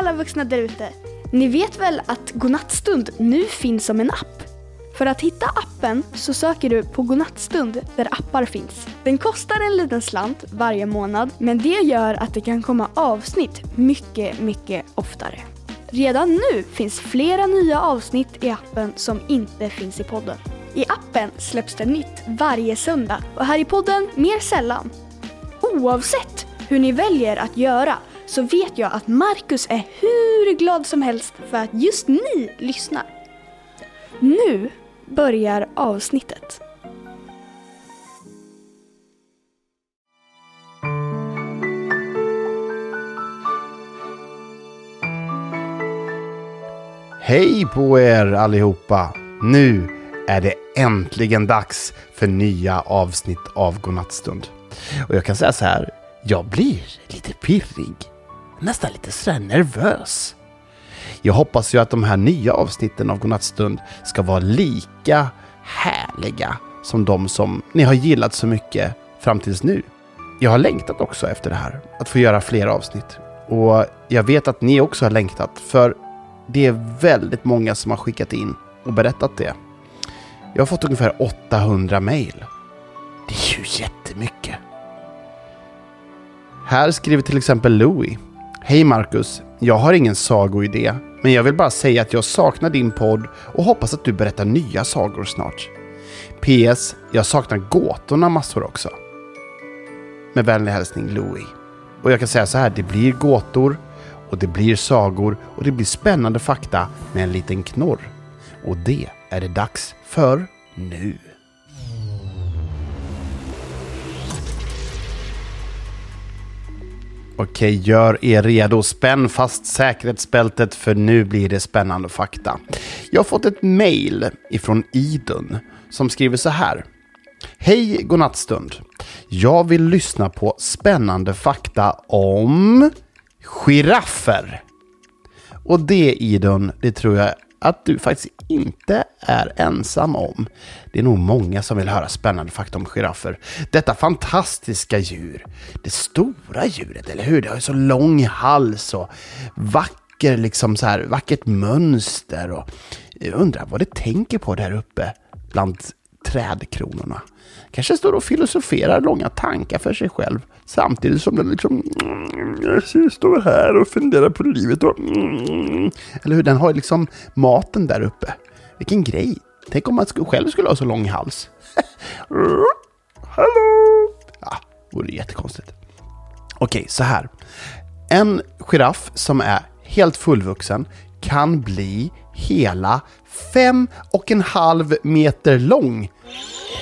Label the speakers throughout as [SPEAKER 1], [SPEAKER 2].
[SPEAKER 1] alla vuxna där ute! Ni vet väl att Godnattstund nu finns som en app? För att hitta appen så söker du på Godnattstund där appar finns. Den kostar en liten slant varje månad men det gör att det kan komma avsnitt mycket, mycket oftare. Redan nu finns flera nya avsnitt i appen som inte finns i podden. I appen släpps det nytt varje söndag och här i podden mer sällan. Oavsett hur ni väljer att göra så vet jag att Marcus är hur glad som helst för att just ni lyssnar. Nu börjar avsnittet.
[SPEAKER 2] Hej på er allihopa! Nu är det äntligen dags för nya avsnitt av Godnattstund. Och jag kan säga så här, jag blir lite pirrig. Nästan lite sådär nervös. Jag hoppas ju att de här nya avsnitten av Godnattstund ska vara lika härliga som de som ni har gillat så mycket fram tills nu. Jag har längtat också efter det här, att få göra fler avsnitt. Och jag vet att ni också har längtat, för det är väldigt många som har skickat in och berättat det. Jag har fått ungefär 800 mejl. Det är ju jättemycket. Här skriver till exempel Louie. Hej Marcus, jag har ingen sagoidé, men jag vill bara säga att jag saknar din podd och hoppas att du berättar nya sagor snart. PS. Jag saknar gåtorna massor också. Med vänlig hälsning Louie. Och jag kan säga så här, det blir gåtor och det blir sagor och det blir spännande fakta med en liten knorr. Och det är det dags för nu. Okej, gör er redo. Spänn fast säkerhetsbältet för nu blir det spännande fakta. Jag har fått ett mail ifrån Idun som skriver så här. Hej godnattstund. Jag vill lyssna på spännande fakta om giraffer. Och det Idun, det tror jag att du faktiskt inte är ensam om. Det är nog många som vill höra spännande fakta om giraffer. Detta fantastiska djur. Det stora djuret, eller hur? Det har ju så lång hals och vacker, liksom så här, vackert mönster. Och jag undrar vad det tänker på där uppe bland trädkronorna. Kanske står och filosoferar långa tankar för sig själv. Samtidigt som den liksom jag står här och funderar på livet. Och, mm, eller hur? Den har liksom maten där uppe. Vilken grej. Tänk om man själv skulle ha så lång hals. Hallå! Ja, vore jättekonstigt. Okej, så här. En giraff som är helt fullvuxen kan bli hela fem och en halv meter lång.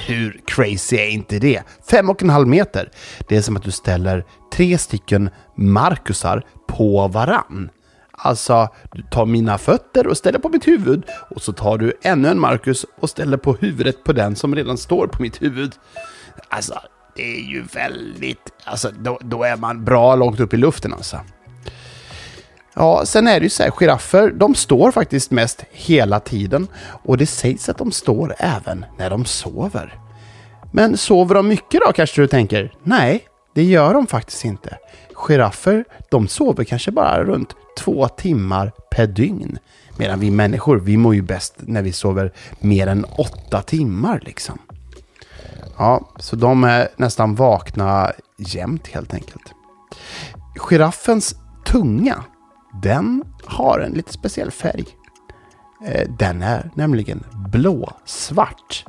[SPEAKER 2] Hur crazy är inte det? Fem och en halv meter. Det är som att du ställer tre stycken Marcusar på varann. Alltså, du tar mina fötter och ställer på mitt huvud och så tar du ännu en Marcus och ställer på huvudet på den som redan står på mitt huvud. Alltså, det är ju väldigt... Alltså, då, då är man bra långt upp i luften alltså. Ja, sen är det ju så här, giraffer, de står faktiskt mest hela tiden och det sägs att de står även när de sover. Men sover de mycket då kanske du tänker? Nej, det gör de faktiskt inte. Giraffer, de sover kanske bara runt två timmar per dygn. Medan vi människor, vi mår ju bäst när vi sover mer än åtta timmar liksom. Ja, så de är nästan vakna jämt helt enkelt. Giraffens tunga, den har en lite speciell färg. Eh, den är nämligen blåsvart.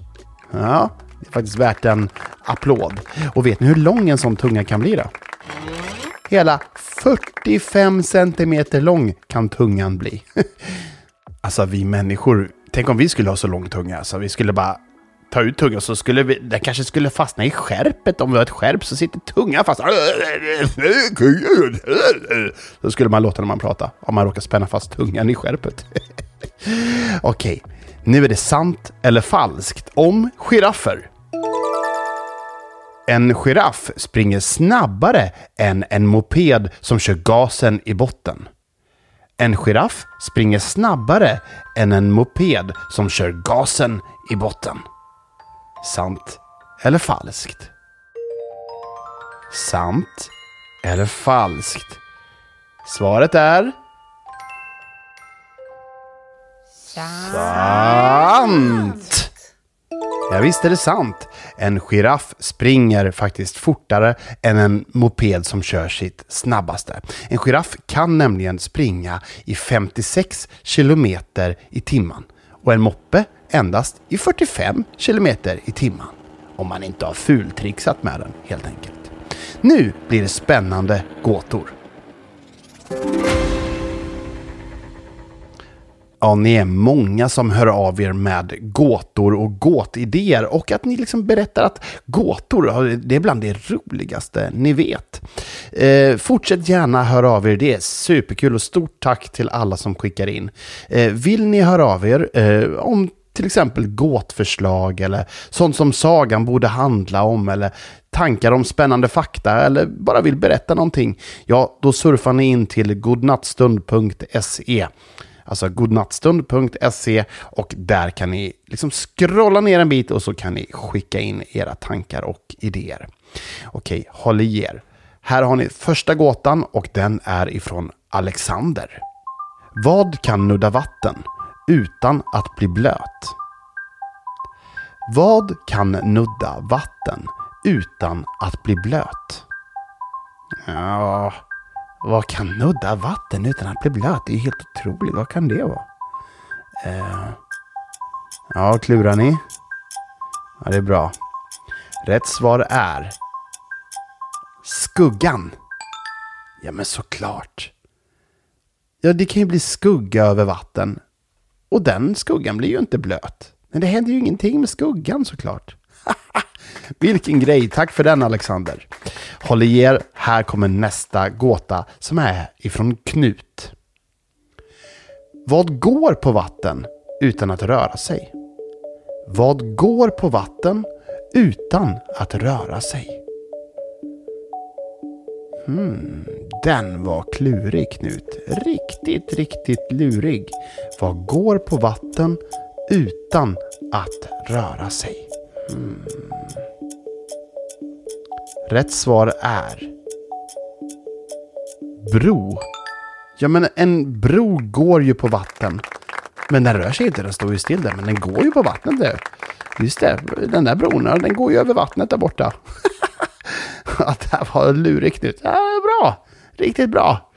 [SPEAKER 2] Ja, det är faktiskt värt en applåd. Och vet ni hur lång en sån tunga kan bli då? Hela 45 centimeter lång kan tungan bli. alltså vi människor, tänk om vi skulle ha så lång tunga. så vi skulle bara ta ut tungan så skulle vi, den kanske skulle fastna i skärpet. Om vi har ett skärp så sitter tungan fast. Så skulle man låta när man pratar. Om man råkar spänna fast tungan i skärpet. Okej, nu är det sant eller falskt om giraffer. En giraff springer snabbare än en moped som kör gasen i botten. En giraff springer snabbare än en moped som kör gasen i botten. Sant eller falskt? Sant eller falskt? Svaret är... Sant! sant. Ja, visst är det sant. En giraff springer faktiskt fortare än en moped som kör sitt snabbaste. En giraff kan nämligen springa i 56 kilometer i timmen och en moppe endast i 45 kilometer i timmen. Om man inte har fultrixat med den helt enkelt. Nu blir det spännande gåtor. Ja, ni är många som hör av er med gåtor och gåtidéer och att ni liksom berättar att gåtor, det är bland det roligaste ni vet. Eh, fortsätt gärna höra av er, det är superkul och stort tack till alla som skickar in. Eh, vill ni höra av er eh, om till exempel gåtförslag eller sånt som sagan borde handla om eller tankar om spännande fakta eller bara vill berätta någonting, ja, då surfar ni in till godnattstund.se alltså godnattstund.se och där kan ni liksom scrolla ner en bit och så kan ni skicka in era tankar och idéer. Okej, håll i er. Här har ni första gåtan och den är ifrån Alexander. Vad kan nudda vatten utan att bli blöt? Vad kan nudda vatten utan att bli blöt? Ja, vad kan nudda vatten utan att bli blöt? Det är helt otroligt. Vad kan det vara? Eh, ja, klurar ni? Ja, det är bra. Rätt svar är skuggan. Ja, men såklart. Ja, det kan ju bli skugga över vatten. Och den skuggan blir ju inte blöt. Men det händer ju ingenting med skuggan såklart. Vilken grej! Tack för den Alexander. Håll i er, här kommer nästa gåta som är ifrån Knut. Vad går på vatten utan att röra sig? Vad går på vatten utan att röra sig? Hmm, den var klurig Knut. Riktigt, riktigt lurig. Vad går på vatten utan att röra sig? Hmm. Rätt svar är bro. Ja, men en bro går ju på vatten. Men den rör sig inte, den står ju still där. Men den går ju på vattnet där. Just det, den där bron, den går ju över vattnet där borta. Att det här var lurigt Knut. Ja, bra, riktigt bra.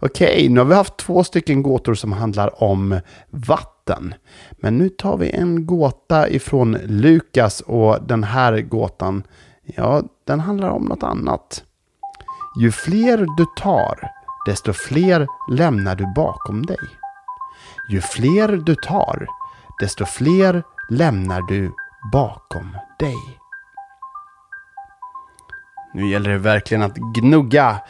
[SPEAKER 2] Okej, nu har vi haft två stycken gåtor som handlar om vatten. Men nu tar vi en gåta ifrån Lukas och den här gåtan Ja, den handlar om något annat. Ju fler du tar, desto fler lämnar du bakom dig. Ju fler du tar, desto fler lämnar du bakom dig. Nu gäller det verkligen att gnugga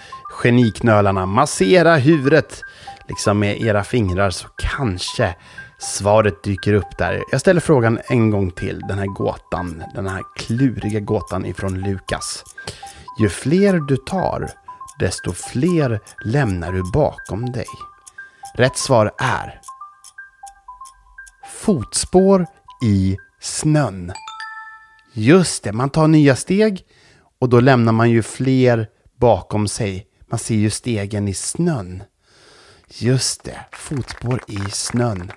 [SPEAKER 2] geniknölarna, massera huvudet liksom med era fingrar så kanske Svaret dyker upp där. Jag ställer frågan en gång till, den här gåtan, den här kluriga gåtan ifrån Lukas. Ju fler du tar, desto fler lämnar du bakom dig. Rätt svar är fotspår i snön. Just det, man tar nya steg och då lämnar man ju fler bakom sig. Man ser ju stegen i snön. Just det, fotspår i snön.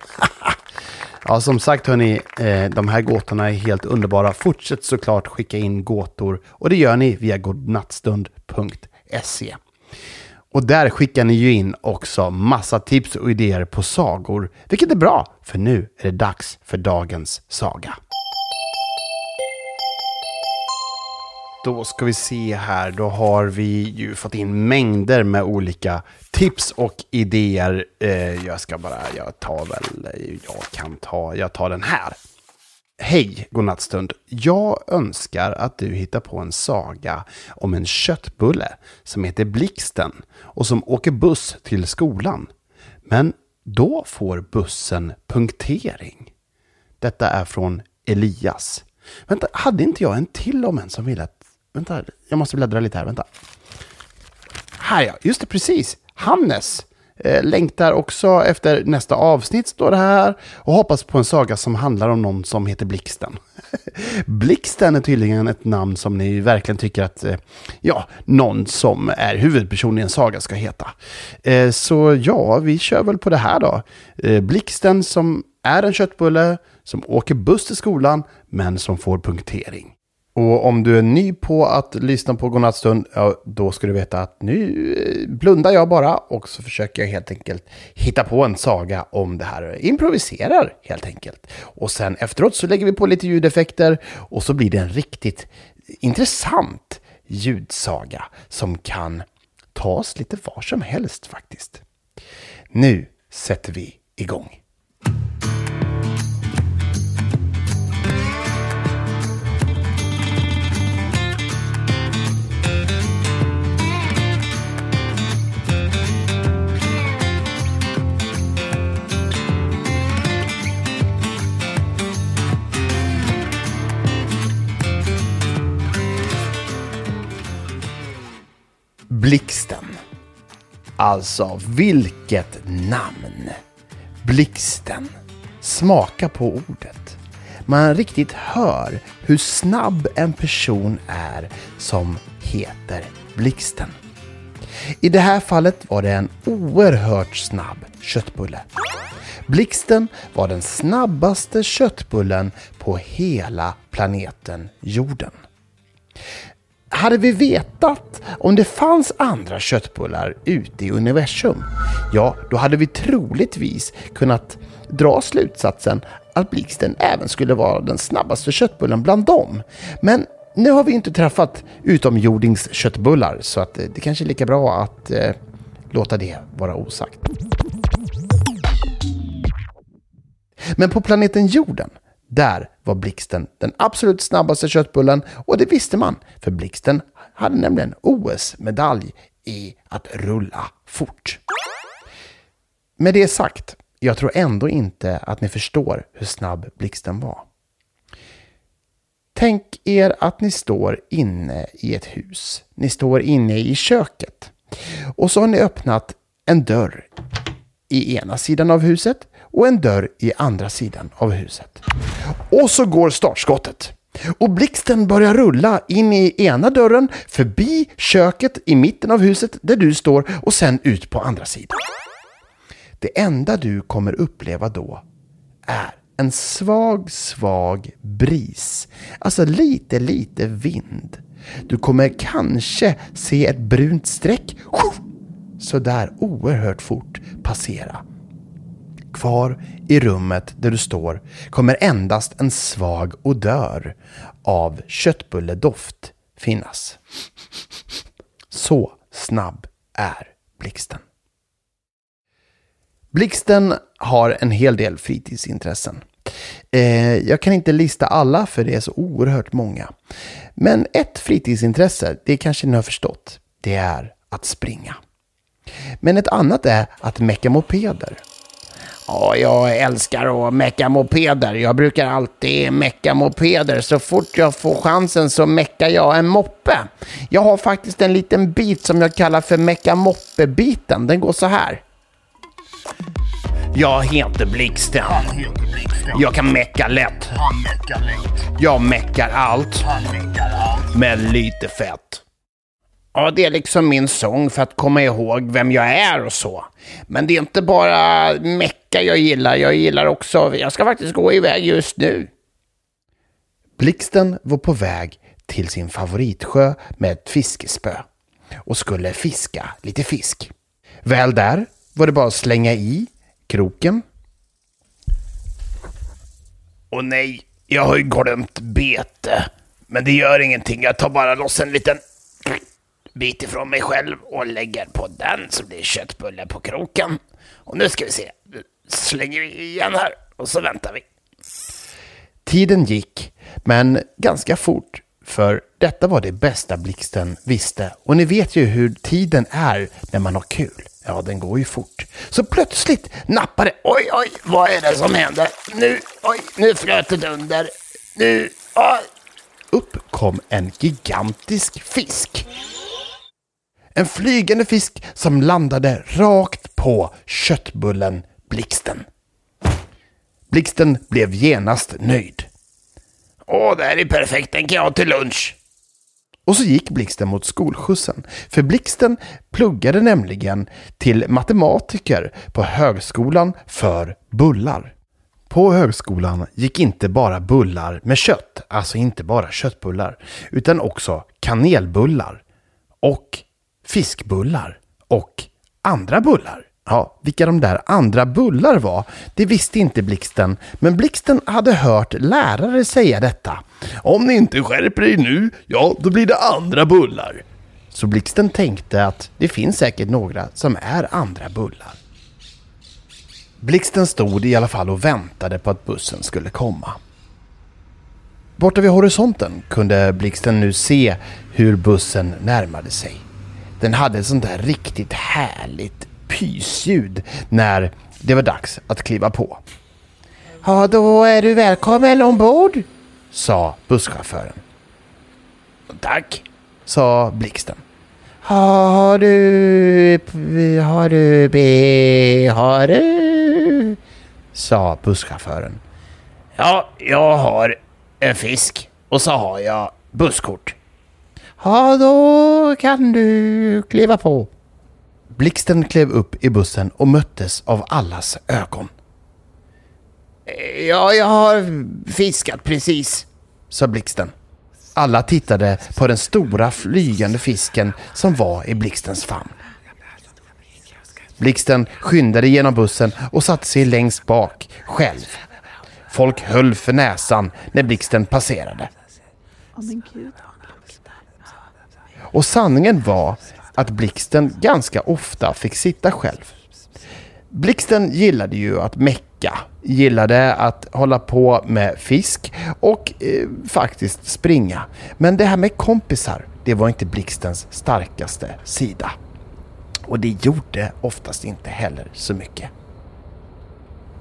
[SPEAKER 2] ja, som sagt hörni, eh, de här gåtorna är helt underbara. Fortsätt såklart skicka in gåtor och det gör ni via godnattstund.se. Och där skickar ni ju in också massa tips och idéer på sagor, vilket är bra, för nu är det dags för dagens saga. Då ska vi se här, då har vi ju fått in mängder med olika tips och idéer. Eh, jag ska bara, jag tar väl, jag kan ta, jag tar den här. Hej, godnattstund. Jag önskar att du hittar på en saga om en köttbulle som heter Blixten och som åker buss till skolan. Men då får bussen punktering. Detta är från Elias. Vänta, hade inte jag en till om en som ville att Vänta, jag måste bläddra lite här. Vänta. Här ja, just det, precis. Hannes eh, längtar också efter nästa avsnitt, står det här. Och hoppas på en saga som handlar om någon som heter Blixten. Blixten är tydligen ett namn som ni verkligen tycker att eh, ja, någon som är huvudperson i en saga ska heta. Eh, så ja, vi kör väl på det här då. Eh, Blixten som
[SPEAKER 3] är en köttbulle som åker buss till skolan men som får punktering. Och om du är ny på att lyssna på Godnattstund, ja, då ska du veta att nu eh, blundar jag bara och så försöker jag helt enkelt hitta på en saga om det här. Improviserar helt enkelt. Och sen efteråt så lägger vi på lite ljudeffekter och så blir det en riktigt intressant ljudsaga som kan tas lite var som helst faktiskt. Nu sätter vi igång. Blixten. Alltså, vilket namn! Blixten. Smaka på ordet. Man riktigt hör hur snabb en person är som heter Blixten. I det här fallet var det en oerhört snabb köttbulle. Blixten var den snabbaste köttbullen på hela planeten jorden. Hade vi vetat om det fanns andra köttbullar ute i universum, ja, då hade vi troligtvis kunnat dra slutsatsen att blixten även skulle vara den snabbaste köttbullen bland dem. Men nu har vi inte träffat utomjordingsköttbullar så att eh, det kanske är lika bra att eh, låta det vara osagt. Men på planeten jorden där var Blixten den absolut snabbaste köttbullen och det visste man, för Blixten hade nämligen OS-medalj i att rulla fort. Med det sagt, jag tror ändå inte att ni förstår hur snabb Blixten var. Tänk er att ni står inne i ett hus. Ni står inne i köket. Och så har ni öppnat en dörr i ena sidan av huset och en dörr i andra sidan av huset. Och så går startskottet. Och blixten börjar rulla in i ena dörren, förbi köket i mitten av huset där du står och sen ut på andra sidan. Det enda du kommer uppleva då är en svag, svag bris. Alltså lite, lite vind. Du kommer kanske se ett brunt streck sådär oerhört fort passera Kvar i rummet där du står kommer endast en svag odör av köttbulledoft finnas. Så snabb är blixten. Blixten har en hel del fritidsintressen. Eh, jag kan inte lista alla för det är så oerhört många. Men ett fritidsintresse, det kanske ni har förstått, det är att springa. Men ett annat är att mecka mopeder. Ja, jag älskar att mecka mopeder. Jag brukar alltid mecka mopeder. Så fort jag får chansen så meckar jag en moppe. Jag har faktiskt en liten bit som jag kallar för mecka moppe-biten. Den går så här. Jag heter Blixten. Jag kan mecka lätt. Jag meckar allt. Med lite fett. Ja, det är liksom min sång för att komma ihåg vem jag är och så. Men det är inte bara mecka jag gillar, jag gillar också, jag ska faktiskt gå iväg just nu. Blixten var på väg till sin favoritsjö med ett fiskespö och skulle fiska lite fisk. Väl där var det bara att slänga i kroken. Och nej, jag har ju glömt bete. Men det gör ingenting, jag tar bara loss en liten bit ifrån mig själv och lägger på den så blir köttbulle på kroken. Och nu ska vi se. Slänger vi igen här och så väntar vi. Tiden gick, men ganska fort. För detta var det bästa Blixten visste. Och ni vet ju hur tiden är när man har kul. Ja, den går ju fort. Så plötsligt nappade... Oj, oj, vad är det som händer? Nu, oj, nu flöt det under. Nu, oj. Upp kom en gigantisk fisk. En flygande fisk som landade rakt på köttbullen Blixten. Blixten blev genast nöjd. Åh, det här är perfekt, den kan jag ha till lunch. Och så gick Blixten mot skolskjutsen. För Blixten pluggade nämligen till matematiker på Högskolan för bullar. På högskolan gick inte bara bullar med kött, alltså inte bara köttbullar, utan också kanelbullar och fiskbullar och andra bullar. Ja, vilka de där andra bullar var, det visste inte Blixten, men Blixten hade hört lärare säga detta. Om ni inte skärper er nu, ja, då blir det andra bullar. Så Blixten tänkte att det finns säkert några som är andra bullar. Blixten stod i alla fall och väntade på att bussen skulle komma. Borta vid horisonten kunde Blixten nu se hur bussen närmade sig. Den hade ett sånt där riktigt härligt pysljud när det var dags att kliva på. Ja, då är du välkommen ombord, sa busschauffören. Tack, sa Blixten. Har du... Har du... Be, har du... sa busschauffören. Ja, jag har en fisk och så har jag busskort. Ja, då kan du kliva på. Blixten klev upp i bussen och möttes av allas ögon. Ja, jag har fiskat precis, sa Blixten. Alla tittade på den stora flygande fisken som var i Blixtens famn. Blixten skyndade genom bussen och satte sig längst bak, själv. Folk höll för näsan när Blixten passerade. Och sanningen var att Blixten ganska ofta fick sitta själv. Blixten gillade ju att mecka, gillade att hålla på med fisk och eh, faktiskt springa. Men det här med kompisar, det var inte Blixtens starkaste sida. Och det gjorde oftast inte heller så mycket.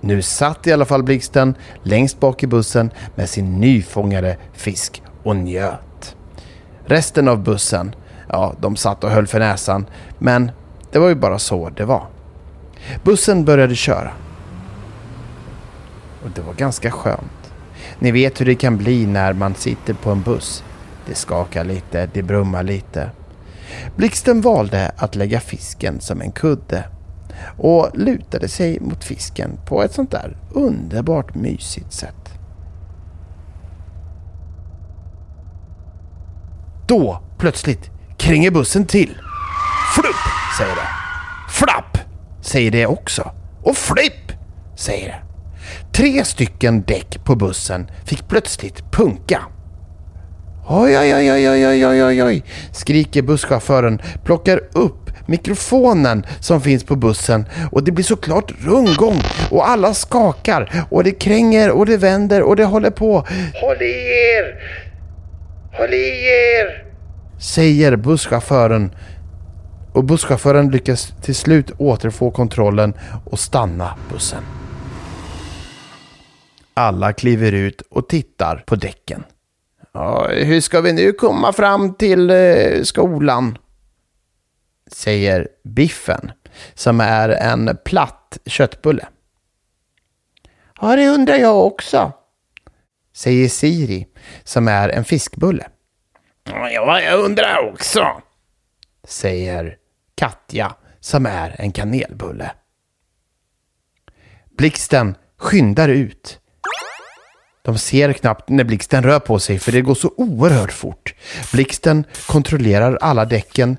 [SPEAKER 3] Nu satt i alla fall Blixten längst bak i bussen med sin nyfångade fisk och njöt. Resten av bussen, ja, de satt och höll för näsan, men det var ju bara så det var. Bussen började köra. Och det var ganska skönt. Ni vet hur det kan bli när man sitter på en buss. Det skakar lite, det brummar lite. Blixten valde att lägga fisken som en kudde och lutade sig mot fisken på ett sånt där underbart mysigt sätt. Då plötsligt kränger bussen till. Flupp, säger det. Flapp, säger det också. Och flipp, säger det. Tre stycken däck på bussen fick plötsligt punka. Oj, oj, oj, oj, oj, oj, oj, oj, skriker busschauffören, plockar upp mikrofonen som finns på bussen och det blir såklart rundgång och alla skakar och det kränger och det vänder och det håller på. Håll i er! Håll i er! Säger busschauffören och busschauffören lyckas till slut återfå kontrollen och stanna bussen. Alla kliver ut och tittar på däcken. Ja, hur ska vi nu komma fram till eh, skolan? Säger Biffen, som är en platt köttbulle. Ja, det undrar jag också. Säger Siri, som är en fiskbulle. Ja, jag undrar också. Säger Katja, som är en kanelbulle. Blixten skyndar ut de ser knappt när blixten rör på sig för det går så oerhört fort. Blixten kontrollerar alla däcken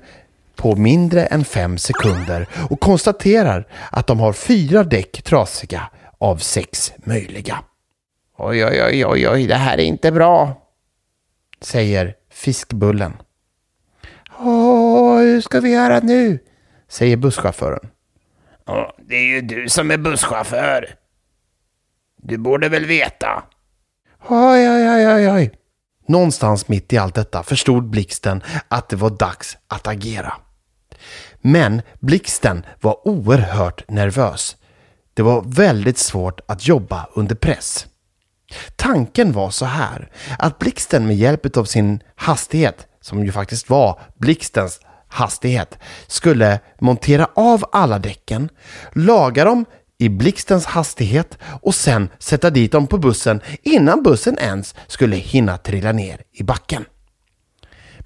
[SPEAKER 3] på mindre än fem sekunder och konstaterar att de har fyra däck trasiga av sex möjliga. Oj, oj, oj, oj, oj, det här är inte bra, säger fiskbullen. Åh, hur ska vi göra nu? säger busschauffören. Det är ju du som är busschaufför. Du borde väl veta, Oj, oj, oj, oj, oj. Någonstans mitt i allt detta förstod Blixten att det var dags att agera. Men Blixten var oerhört nervös. Det var väldigt svårt att jobba under press. Tanken var så här, att Blixten med hjälp av sin hastighet, som ju faktiskt var Blixtens hastighet, skulle montera av alla däcken, laga dem i blixtens hastighet och sen sätta dit dem på bussen innan bussen ens skulle hinna trilla ner i backen.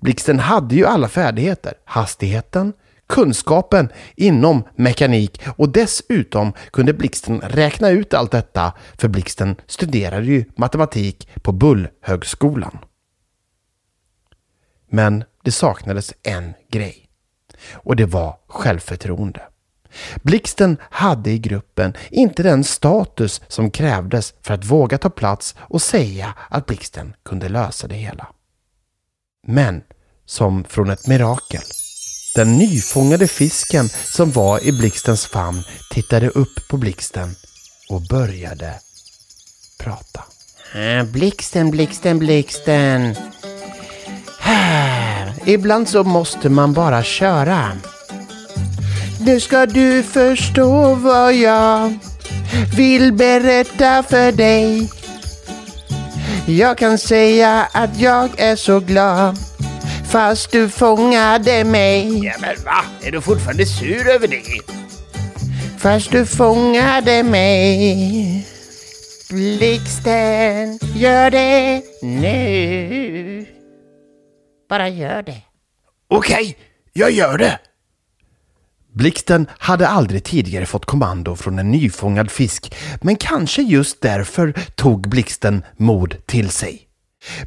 [SPEAKER 3] Blixten hade ju alla färdigheter. Hastigheten, kunskapen inom mekanik och dessutom kunde Blixten räkna ut allt detta för Blixten studerade ju matematik på Bullhögskolan. Men det saknades en grej och det var självförtroende. Blixten hade i gruppen inte den status som krävdes för att våga ta plats och säga att Blixten kunde lösa det hela. Men, som från ett mirakel, den nyfångade fisken som var i Blixtens famn tittade upp på Blixten och började prata.
[SPEAKER 4] Eh, blixten, blixten, blixten.
[SPEAKER 3] Ibland så måste man bara köra.
[SPEAKER 4] Nu ska du förstå vad jag vill berätta för dig. Jag kan säga att jag är så glad fast du fångade mig.
[SPEAKER 5] Ja men va? Är du fortfarande sur över det?
[SPEAKER 4] Fast du fångade mig. Blixten, gör det nu. Bara gör det.
[SPEAKER 3] Okej, jag gör det. Blixten hade aldrig tidigare fått kommando från en nyfångad fisk, men kanske just därför tog Blixten mod till sig.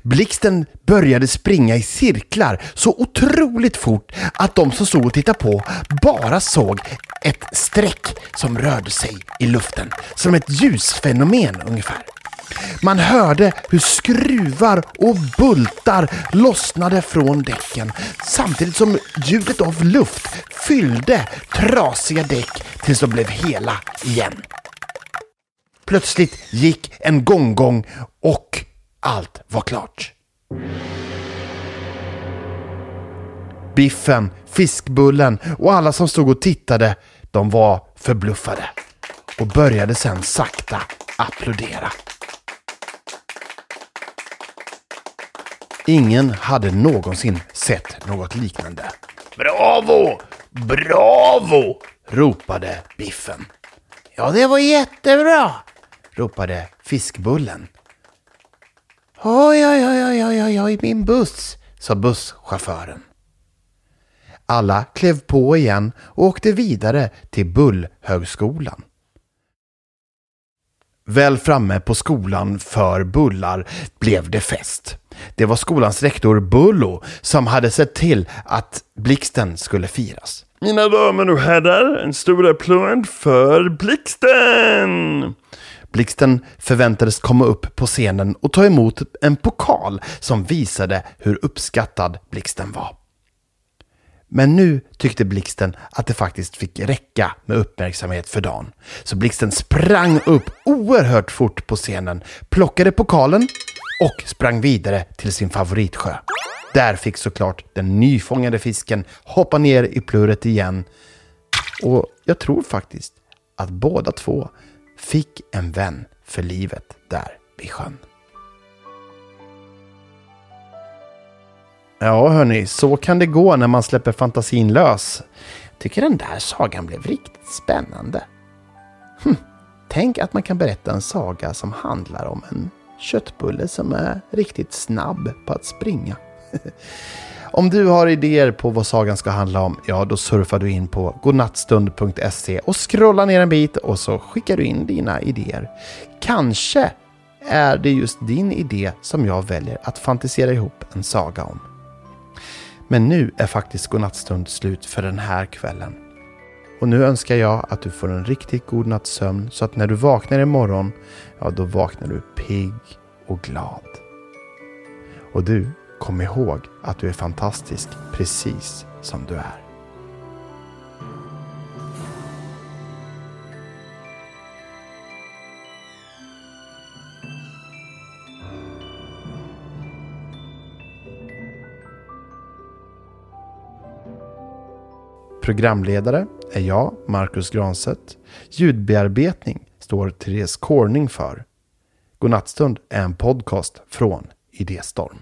[SPEAKER 3] Blixten började springa i cirklar så otroligt fort att de som stod och tittade på bara såg ett streck som rörde sig i luften, som ett ljusfenomen ungefär. Man hörde hur skruvar och bultar lossnade från däcken samtidigt som ljudet av luft fyllde trasiga däck tills de blev hela igen. Plötsligt gick en gonggong och allt var klart. Biffen, fiskbullen och alla som stod och tittade, de var förbluffade och började sen sakta applådera. Ingen hade någonsin sett något liknande.
[SPEAKER 5] Bravo! Bravo!
[SPEAKER 3] ropade Biffen.
[SPEAKER 4] Ja, det var jättebra.
[SPEAKER 3] ropade Fiskbullen.
[SPEAKER 4] Oj, oj, oj, oj, oj, oj, oj, min buss.
[SPEAKER 3] sa busschauffören. Alla klev på igen och åkte vidare till Bullhögskolan. Väl framme på skolan för bullar blev det fest. Det var skolans rektor Bullo som hade sett till att Blixten skulle firas.
[SPEAKER 6] Mina damer och herrar, en stor applåd för Blixten!
[SPEAKER 3] Blixten förväntades komma upp på scenen och ta emot en pokal som visade hur uppskattad Blixten var. Men nu tyckte Blixten att det faktiskt fick räcka med uppmärksamhet för dagen. Så Blixten sprang upp oerhört fort på scenen, plockade pokalen och sprang vidare till sin favoritsjö. Där fick såklart den nyfångade fisken hoppa ner i plurret igen. Och jag tror faktiskt att båda två fick en vän för livet där vid sjön. Ja, hörni, så kan det gå när man släpper fantasin lös. Tycker den där sagan blev riktigt spännande. Hm. Tänk att man kan berätta en saga som handlar om en köttbulle som är riktigt snabb på att springa. Om du har idéer på vad sagan ska handla om, ja då surfar du in på godnattstund.se och scrollar ner en bit och så skickar du in dina idéer. Kanske är det just din idé som jag väljer att fantisera ihop en saga om. Men nu är faktiskt godnattstund slut för den här kvällen. Och nu önskar jag att du får en riktigt god natts sömn så att när du vaknar imorgon, ja då vaknar du pigg och glad. Och du, kom ihåg att du är fantastisk precis som du är. Programledare är jag, Marcus Granset. Ljudbearbetning står Therese Corning för. Godnattstund är en podcast från Idéstorm.